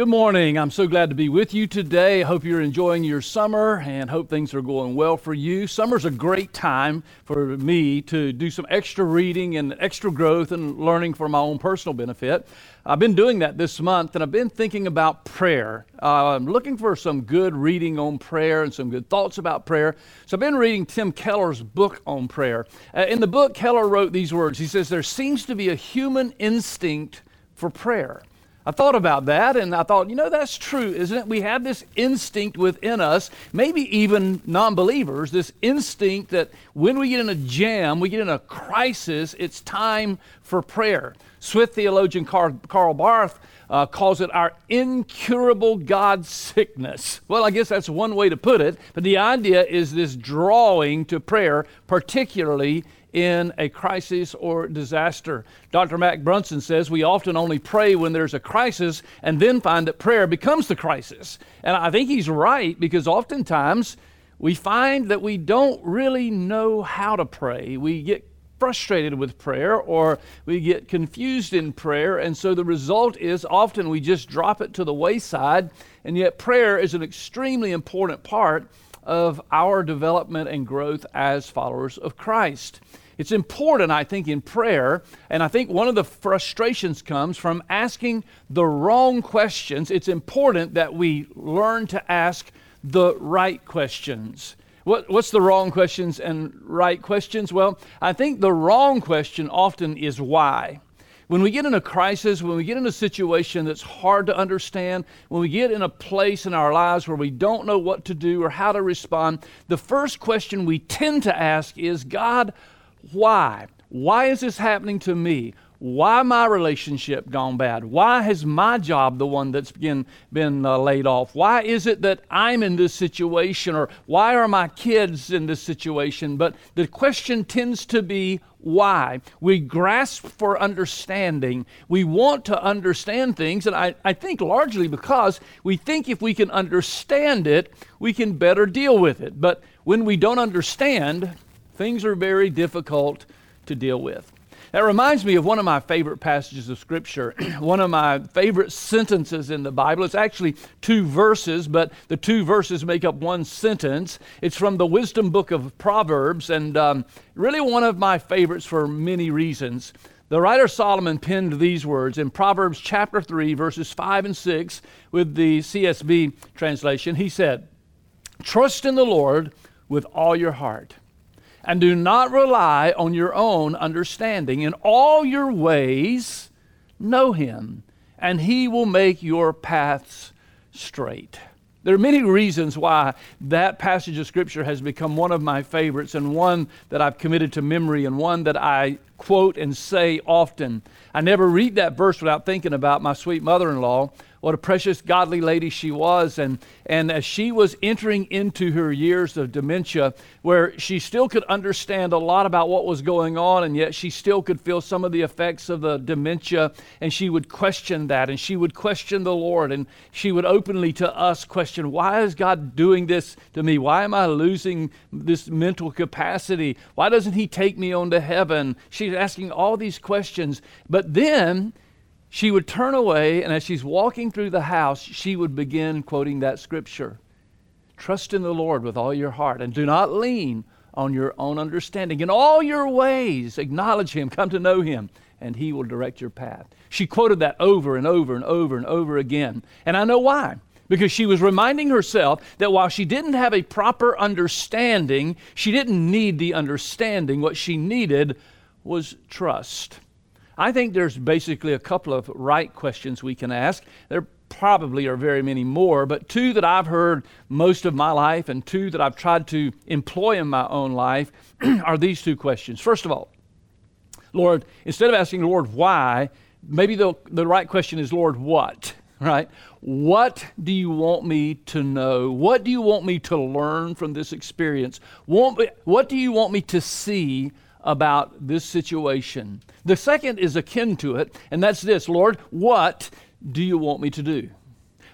Good morning. I'm so glad to be with you today. I hope you're enjoying your summer and hope things are going well for you. Summer's a great time for me to do some extra reading and extra growth and learning for my own personal benefit. I've been doing that this month and I've been thinking about prayer. Uh, I'm looking for some good reading on prayer and some good thoughts about prayer. So I've been reading Tim Keller's book on prayer. Uh, in the book, Keller wrote these words He says, There seems to be a human instinct for prayer. I thought about that and I thought, you know, that's true, isn't it? We have this instinct within us, maybe even non believers, this instinct that when we get in a jam, we get in a crisis, it's time for prayer. Swiss theologian Karl Barth uh, calls it our incurable God sickness. Well, I guess that's one way to put it, but the idea is this drawing to prayer, particularly in a crisis or disaster. Dr. Mac Brunson says we often only pray when there's a crisis and then find that prayer becomes the crisis. And I think he's right because oftentimes we find that we don't really know how to pray. We get frustrated with prayer or we get confused in prayer. And so the result is often we just drop it to the wayside. And yet, prayer is an extremely important part of our development and growth as followers of Christ. It's important, I think, in prayer, and I think one of the frustrations comes from asking the wrong questions. It's important that we learn to ask the right questions. What, what's the wrong questions and right questions? Well, I think the wrong question often is why. When we get in a crisis, when we get in a situation that's hard to understand, when we get in a place in our lives where we don't know what to do or how to respond, the first question we tend to ask is God, why? Why is this happening to me? Why my relationship gone bad? Why has my job the one that's been been uh, laid off? Why is it that I'm in this situation or why are my kids in this situation? But the question tends to be why. We grasp for understanding. We want to understand things, and I, I think largely because we think if we can understand it, we can better deal with it. But when we don't understand, Things are very difficult to deal with. That reminds me of one of my favorite passages of Scripture, one of my favorite sentences in the Bible. It's actually two verses, but the two verses make up one sentence. It's from the wisdom book of Proverbs, and um, really one of my favorites for many reasons. The writer Solomon penned these words in Proverbs chapter 3, verses 5 and 6, with the CSB translation. He said, Trust in the Lord with all your heart and do not rely on your own understanding. In all your ways, know him, and he will make your paths straight. There are many reasons why that passage of Scripture has become one of my favorites and one that I've committed to memory and one that I quote and say often. I never read that verse without thinking about my sweet mother in law what a precious, godly lady she was. And, and as she was entering into her years of dementia, where she still could understand a lot about what was going on, and yet she still could feel some of the effects of the dementia, and she would question that, and she would question the Lord, and she would openly to us question, Why is God doing this to me? Why am I losing this mental capacity? Why doesn't He take me on to heaven? She's asking all these questions. But then, she would turn away, and as she's walking through the house, she would begin quoting that scripture Trust in the Lord with all your heart, and do not lean on your own understanding. In all your ways, acknowledge Him, come to know Him, and He will direct your path. She quoted that over and over and over and over again. And I know why. Because she was reminding herself that while she didn't have a proper understanding, she didn't need the understanding. What she needed was trust. I think there's basically a couple of right questions we can ask. There probably are very many more, but two that I've heard most of my life and two that I've tried to employ in my own life are these two questions. First of all, Lord, instead of asking Lord why, maybe the, the right question is, Lord, what? Right? What do you want me to know? What do you want me to learn from this experience? What do you want me to see about this situation. The second is akin to it, and that's this Lord, what do you want me to do?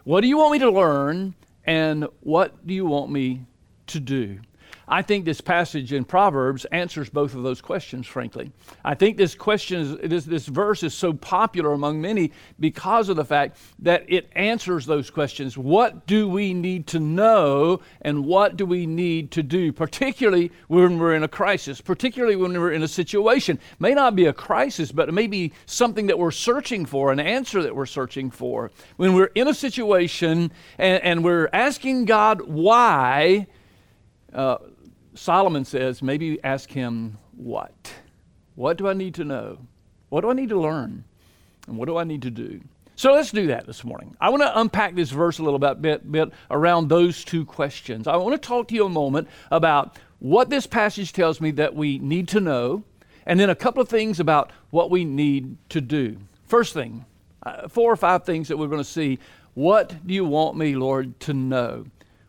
What do you want me to learn, and what do you want me to do? I think this passage in Proverbs answers both of those questions, frankly. I think this question, is, this, this verse is so popular among many because of the fact that it answers those questions. What do we need to know and what do we need to do, particularly when we're in a crisis, particularly when we're in a situation? It may not be a crisis, but it may be something that we're searching for, an answer that we're searching for. When we're in a situation and, and we're asking God why, uh, Solomon says, maybe ask him what? What do I need to know? What do I need to learn? And what do I need to do? So let's do that this morning. I want to unpack this verse a little bit, bit, bit around those two questions. I want to talk to you a moment about what this passage tells me that we need to know, and then a couple of things about what we need to do. First thing, uh, four or five things that we're going to see. What do you want me, Lord, to know?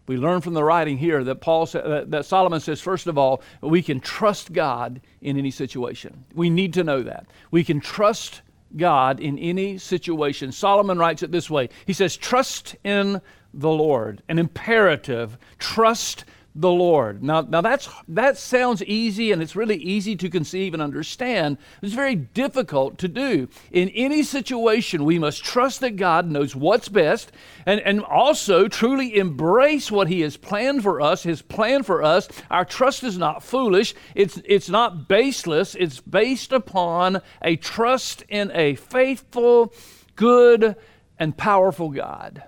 We learn from the writing here that Paul sa- that Solomon says first of all we can trust God in any situation. We need to know that. We can trust God in any situation. Solomon writes it this way. He says trust in the Lord. An imperative, trust the Lord. Now, now that's, that sounds easy and it's really easy to conceive and understand. It's very difficult to do. In any situation, we must trust that God knows what's best and, and also truly embrace what He has planned for us, His plan for us. Our trust is not foolish, it's, it's not baseless, it's based upon a trust in a faithful, good, and powerful God.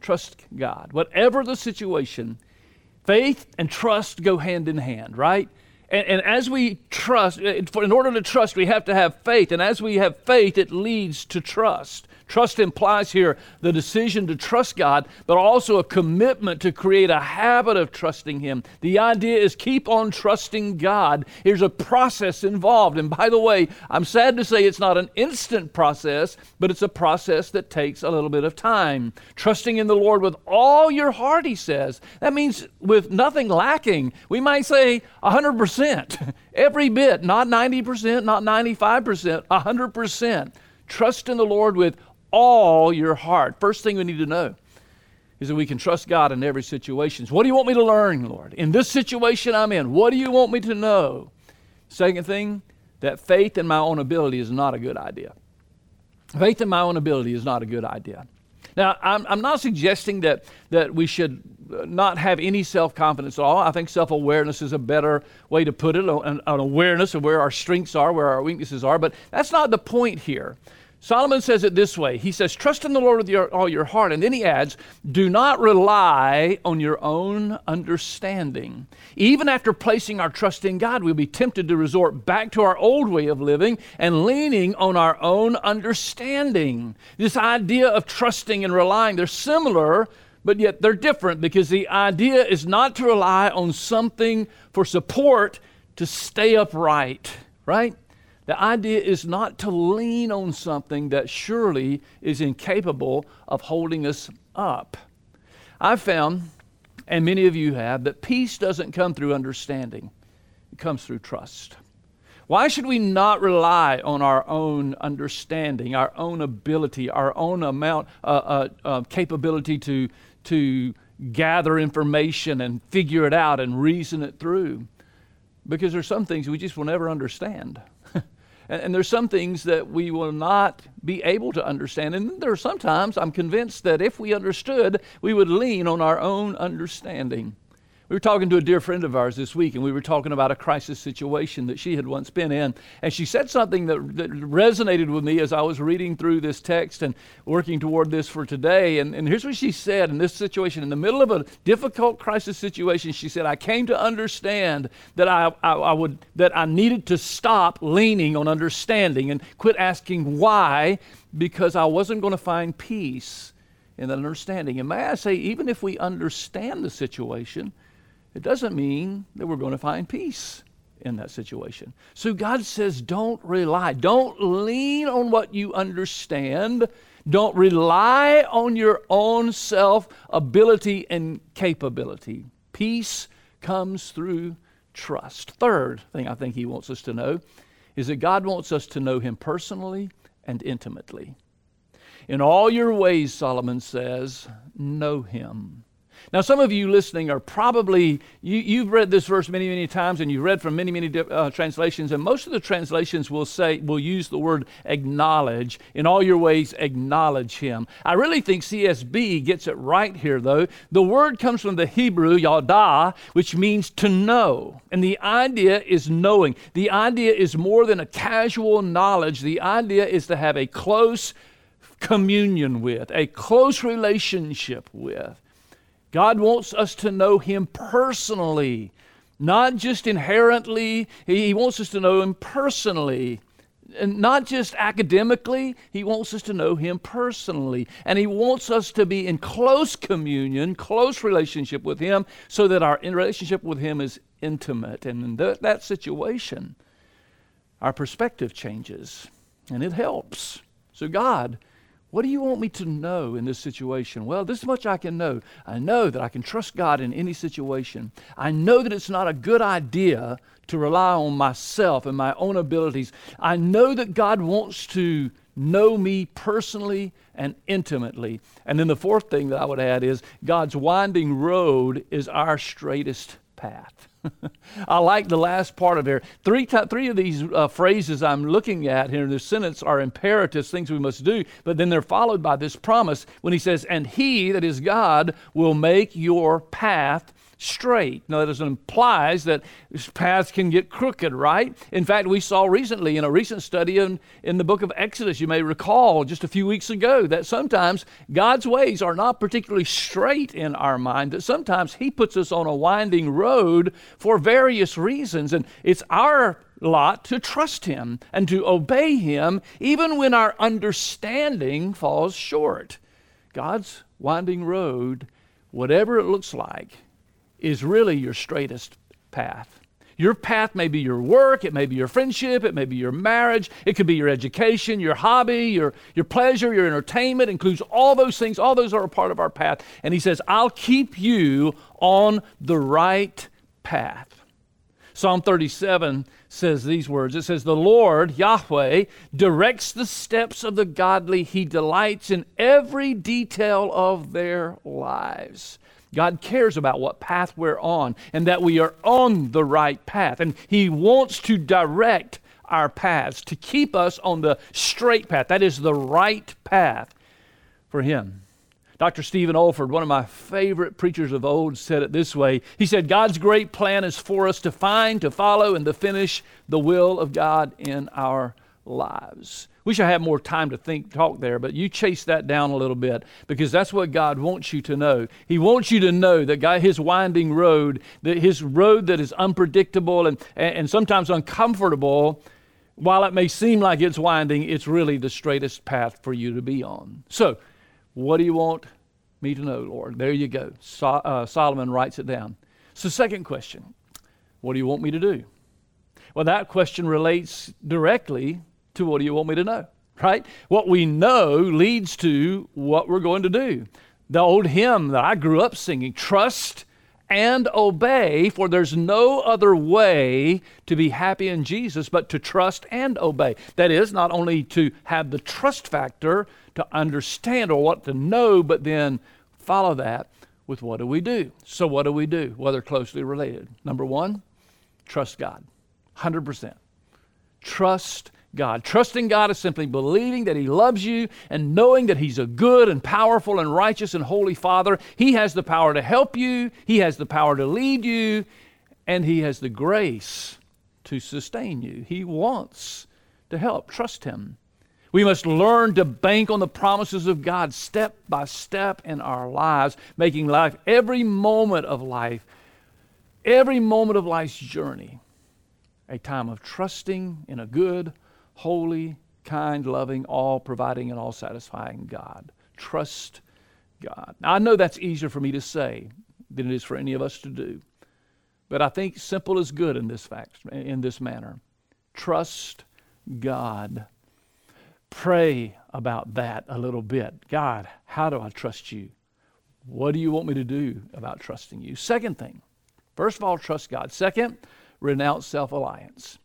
Trust God. Whatever the situation, Faith and trust go hand in hand, right? And, and, as we trust, in order to trust, we have to have faith. And as we have faith, it leads to trust. Trust implies here the decision to trust God, but also a commitment to create a habit of trusting Him. The idea is keep on trusting God. There's a process involved. And by the way, I'm sad to say it's not an instant process, but it's a process that takes a little bit of time. Trusting in the Lord with all your heart, He says. That means with nothing lacking. We might say 100%, every bit, not 90%, not 95%, 100%. Trust in the Lord with all your heart. First thing we need to know is that we can trust God in every situation. What do you want me to learn, Lord? In this situation I'm in, what do you want me to know? Second thing, that faith in my own ability is not a good idea. Faith in my own ability is not a good idea. Now, I'm, I'm not suggesting that, that we should not have any self confidence at all. I think self awareness is a better way to put it an, an awareness of where our strengths are, where our weaknesses are. But that's not the point here. Solomon says it this way He says, Trust in the Lord with your, all your heart. And then he adds, Do not rely on your own understanding. Even after placing our trust in God, we'll be tempted to resort back to our old way of living and leaning on our own understanding. This idea of trusting and relying, they're similar, but yet they're different because the idea is not to rely on something for support to stay upright, right? The idea is not to lean on something that surely is incapable of holding us up. I've found, and many of you have, that peace doesn't come through understanding, it comes through trust. Why should we not rely on our own understanding, our own ability, our own amount, uh, uh, uh, capability to, to gather information and figure it out and reason it through? Because there's some things we just will never understand. And, and there's some things that we will not be able to understand. And there are sometimes I'm convinced that if we understood, we would lean on our own understanding. We were talking to a dear friend of ours this week, and we were talking about a crisis situation that she had once been in. And she said something that, that resonated with me as I was reading through this text and working toward this for today. And, and here's what she said in this situation, in the middle of a difficult crisis situation, she said, I came to understand that I, I, I would that I needed to stop leaning on understanding and quit asking why, because I wasn't going to find peace in that understanding. And may I say, even if we understand the situation, it doesn't mean that we're going to find peace in that situation. So God says, don't rely, don't lean on what you understand. Don't rely on your own self ability and capability. Peace comes through trust. Third thing I think he wants us to know is that God wants us to know him personally and intimately. In all your ways, Solomon says, know him. Now, some of you listening are probably, you, you've read this verse many, many times and you've read from many, many uh, translations, and most of the translations will say, will use the word acknowledge. In all your ways, acknowledge him. I really think CSB gets it right here, though. The word comes from the Hebrew, yada, which means to know. And the idea is knowing. The idea is more than a casual knowledge, the idea is to have a close communion with, a close relationship with. God wants us to know Him personally, not just inherently. He wants us to know Him personally. And not just academically, he wants us to know him personally. And he wants us to be in close communion, close relationship with him, so that our relationship with him is intimate. And in th- that situation, our perspective changes and it helps. So, God what do you want me to know in this situation? Well, this much I can know. I know that I can trust God in any situation. I know that it's not a good idea to rely on myself and my own abilities. I know that God wants to know me personally and intimately. And then the fourth thing that I would add is God's winding road is our straightest path. I like the last part of there. Three, t- three of these uh, phrases I'm looking at here in this sentence are imperatives, things we must do, but then they're followed by this promise when he says, And he, that is God, will make your path straight. Now, that implies that paths can get crooked, right? In fact, we saw recently in a recent study in, in the book of Exodus, you may recall just a few weeks ago, that sometimes God's ways are not particularly straight in our mind, that sometimes He puts us on a winding road for various reasons. And it's our lot to trust Him and to obey Him, even when our understanding falls short. God's winding road, whatever it looks like, is really your straightest path. Your path may be your work, it may be your friendship, it may be your marriage, it could be your education, your hobby, your, your pleasure, your entertainment, includes all those things. All those are a part of our path. And he says, I'll keep you on the right path. Psalm 37 says these words It says, The Lord, Yahweh, directs the steps of the godly. He delights in every detail of their lives. God cares about what path we're on and that we are on the right path. And He wants to direct our paths to keep us on the straight path. That is the right path for Him. Dr. Stephen Olford, one of my favorite preachers of old, said it this way. He said, God's great plan is for us to find, to follow, and to finish the will of God in our lives. Wish I had more time to think, talk there, but you chase that down a little bit because that's what God wants you to know. He wants you to know that God, His winding road, that His road that is unpredictable and, and sometimes uncomfortable, while it may seem like it's winding, it's really the straightest path for you to be on. So, what do you want me to know, Lord? There you go. So, uh, Solomon writes it down. So, second question What do you want me to do? Well, that question relates directly to what do you want me to know? Right? What we know leads to what we're going to do. The old hymn that I grew up singing trust and obey, for there's no other way to be happy in Jesus but to trust and obey. That is, not only to have the trust factor to understand or what to know, but then follow that with what do we do? So, what do we do? Well, they're closely related. Number one, trust God. 100%. Trust God. Trusting God is simply believing that He loves you and knowing that He's a good and powerful and righteous and holy Father. He has the power to help you, He has the power to lead you, and He has the grace to sustain you. He wants to help. Trust Him. We must learn to bank on the promises of God step by step in our lives, making life, every moment of life, every moment of life's journey, a time of trusting in a good, holy, kind, loving, all providing, and all satisfying God. Trust God. Now, I know that's easier for me to say than it is for any of us to do. But I think simple is good in this fact, in this manner. Trust God. Pray about that a little bit. God, how do I trust you? What do you want me to do about trusting you? Second thing, first of all, trust God. Second, renounce self alliance.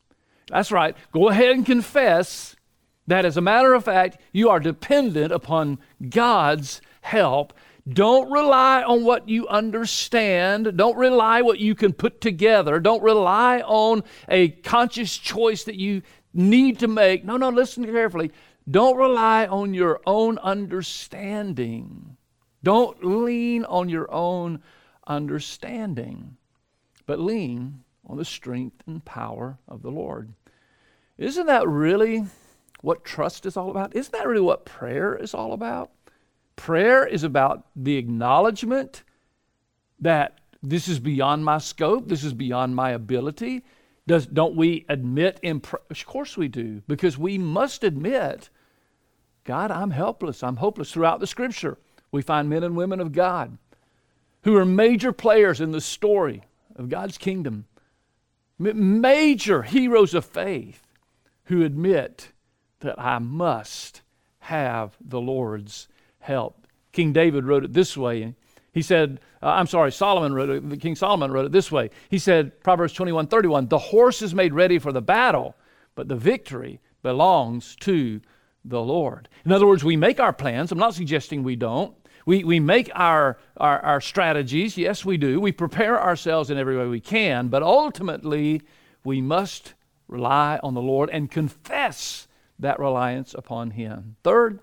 That's right. Go ahead and confess that, as a matter of fact, you are dependent upon God's help Don't rely on what you understand. Don't rely what you can put together. Don't rely on a conscious choice that you need to make. No, no, listen carefully. Don't rely on your own understanding. Don't lean on your own understanding, but lean on the strength and power of the Lord. Isn't that really what trust is all about? Isn't that really what prayer is all about? Prayer is about the acknowledgement that this is beyond my scope, this is beyond my ability. Does, don't we admit in pr- Of course we do, because we must admit, God, I'm helpless, I'm hopeless. Throughout the scripture, we find men and women of God who are major players in the story of God's kingdom, major heroes of faith who admit that I must have the Lord's help. King David wrote it this way. He said, uh, I'm sorry, Solomon wrote it, King Solomon wrote it this way. He said, Proverbs 21 31, the horse is made ready for the battle, but the victory belongs to the Lord. In other words, we make our plans. I'm not suggesting we don't. We, we make our, our, our strategies. Yes, we do. We prepare ourselves in every way we can, but ultimately, we must rely on the Lord and confess that reliance upon Him. Third,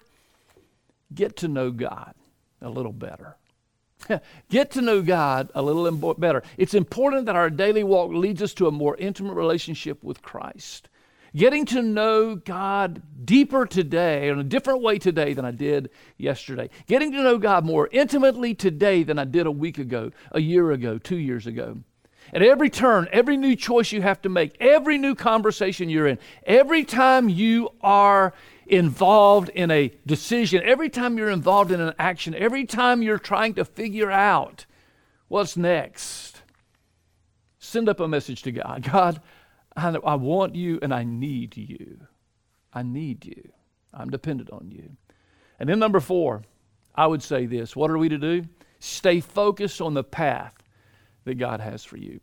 get to know God a little better. get to know God a little better. It's important that our daily walk leads us to a more intimate relationship with Christ. Getting to know God deeper today, in a different way today than I did yesterday. Getting to know God more intimately today than I did a week ago, a year ago, two years ago. At every turn, every new choice you have to make, every new conversation you're in, every time you are involved in a decision, every time you're involved in an action, every time you're trying to figure out what's next, send up a message to God God, I, I want you and I need you. I need you. I'm dependent on you. And then, number four, I would say this what are we to do? Stay focused on the path that God has for you.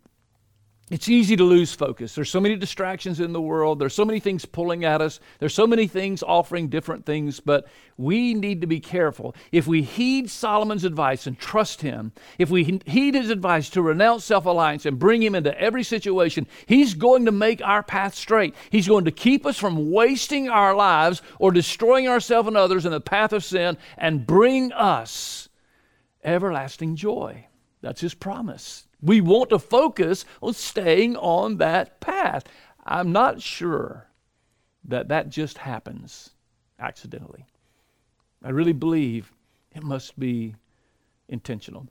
It's easy to lose focus. There's so many distractions in the world. There's so many things pulling at us. There's so many things offering different things, but we need to be careful. If we heed Solomon's advice and trust him, if we heed his advice to renounce self alliance and bring him into every situation, he's going to make our path straight. He's going to keep us from wasting our lives or destroying ourselves and others in the path of sin and bring us everlasting joy. That's his promise. We want to focus on staying on that path. I'm not sure that that just happens accidentally. I really believe it must be intentional.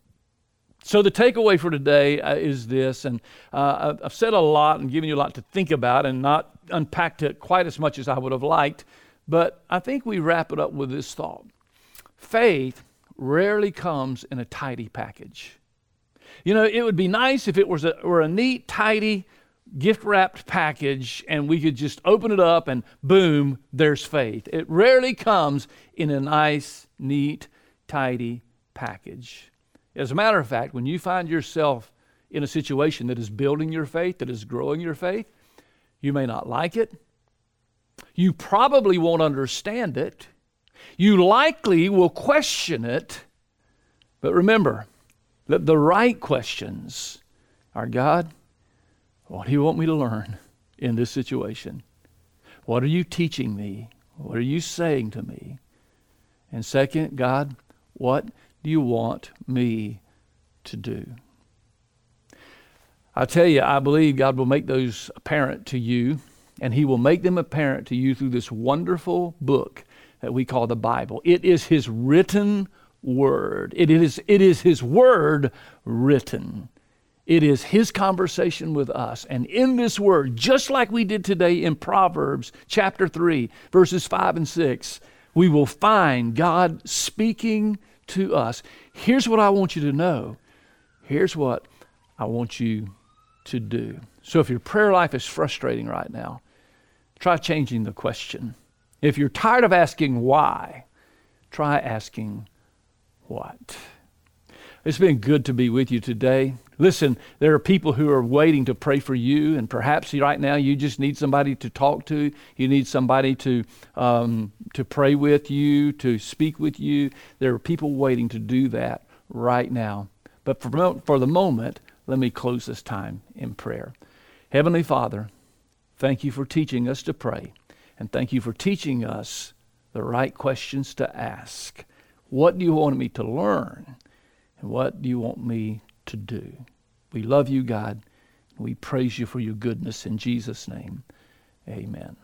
So, the takeaway for today uh, is this, and uh, I've said a lot and given you a lot to think about and not unpacked it quite as much as I would have liked, but I think we wrap it up with this thought faith rarely comes in a tidy package. You know, it would be nice if it was a, were a neat, tidy, gift wrapped package and we could just open it up and boom, there's faith. It rarely comes in a nice, neat, tidy package. As a matter of fact, when you find yourself in a situation that is building your faith, that is growing your faith, you may not like it. You probably won't understand it. You likely will question it. But remember, that the right questions are God, what do you want me to learn in this situation? What are you teaching me? What are you saying to me? And second, God, what do you want me to do? I tell you, I believe God will make those apparent to you, and He will make them apparent to you through this wonderful book that we call the Bible. It is His written word. It is, it is His word written. It is His conversation with us. And in this word, just like we did today in Proverbs chapter 3, verses 5 and 6, we will find God speaking to us. Here's what I want you to know. Here's what I want you to do. So if your prayer life is frustrating right now, try changing the question. If you're tired of asking why, try asking what? It's been good to be with you today. Listen, there are people who are waiting to pray for you, and perhaps right now you just need somebody to talk to. You need somebody to um, to pray with you, to speak with you. There are people waiting to do that right now. But for, for the moment, let me close this time in prayer. Heavenly Father, thank you for teaching us to pray, and thank you for teaching us the right questions to ask. What do you want me to learn? And what do you want me to do? We love you, God. We praise you for your goodness in Jesus' name. Amen.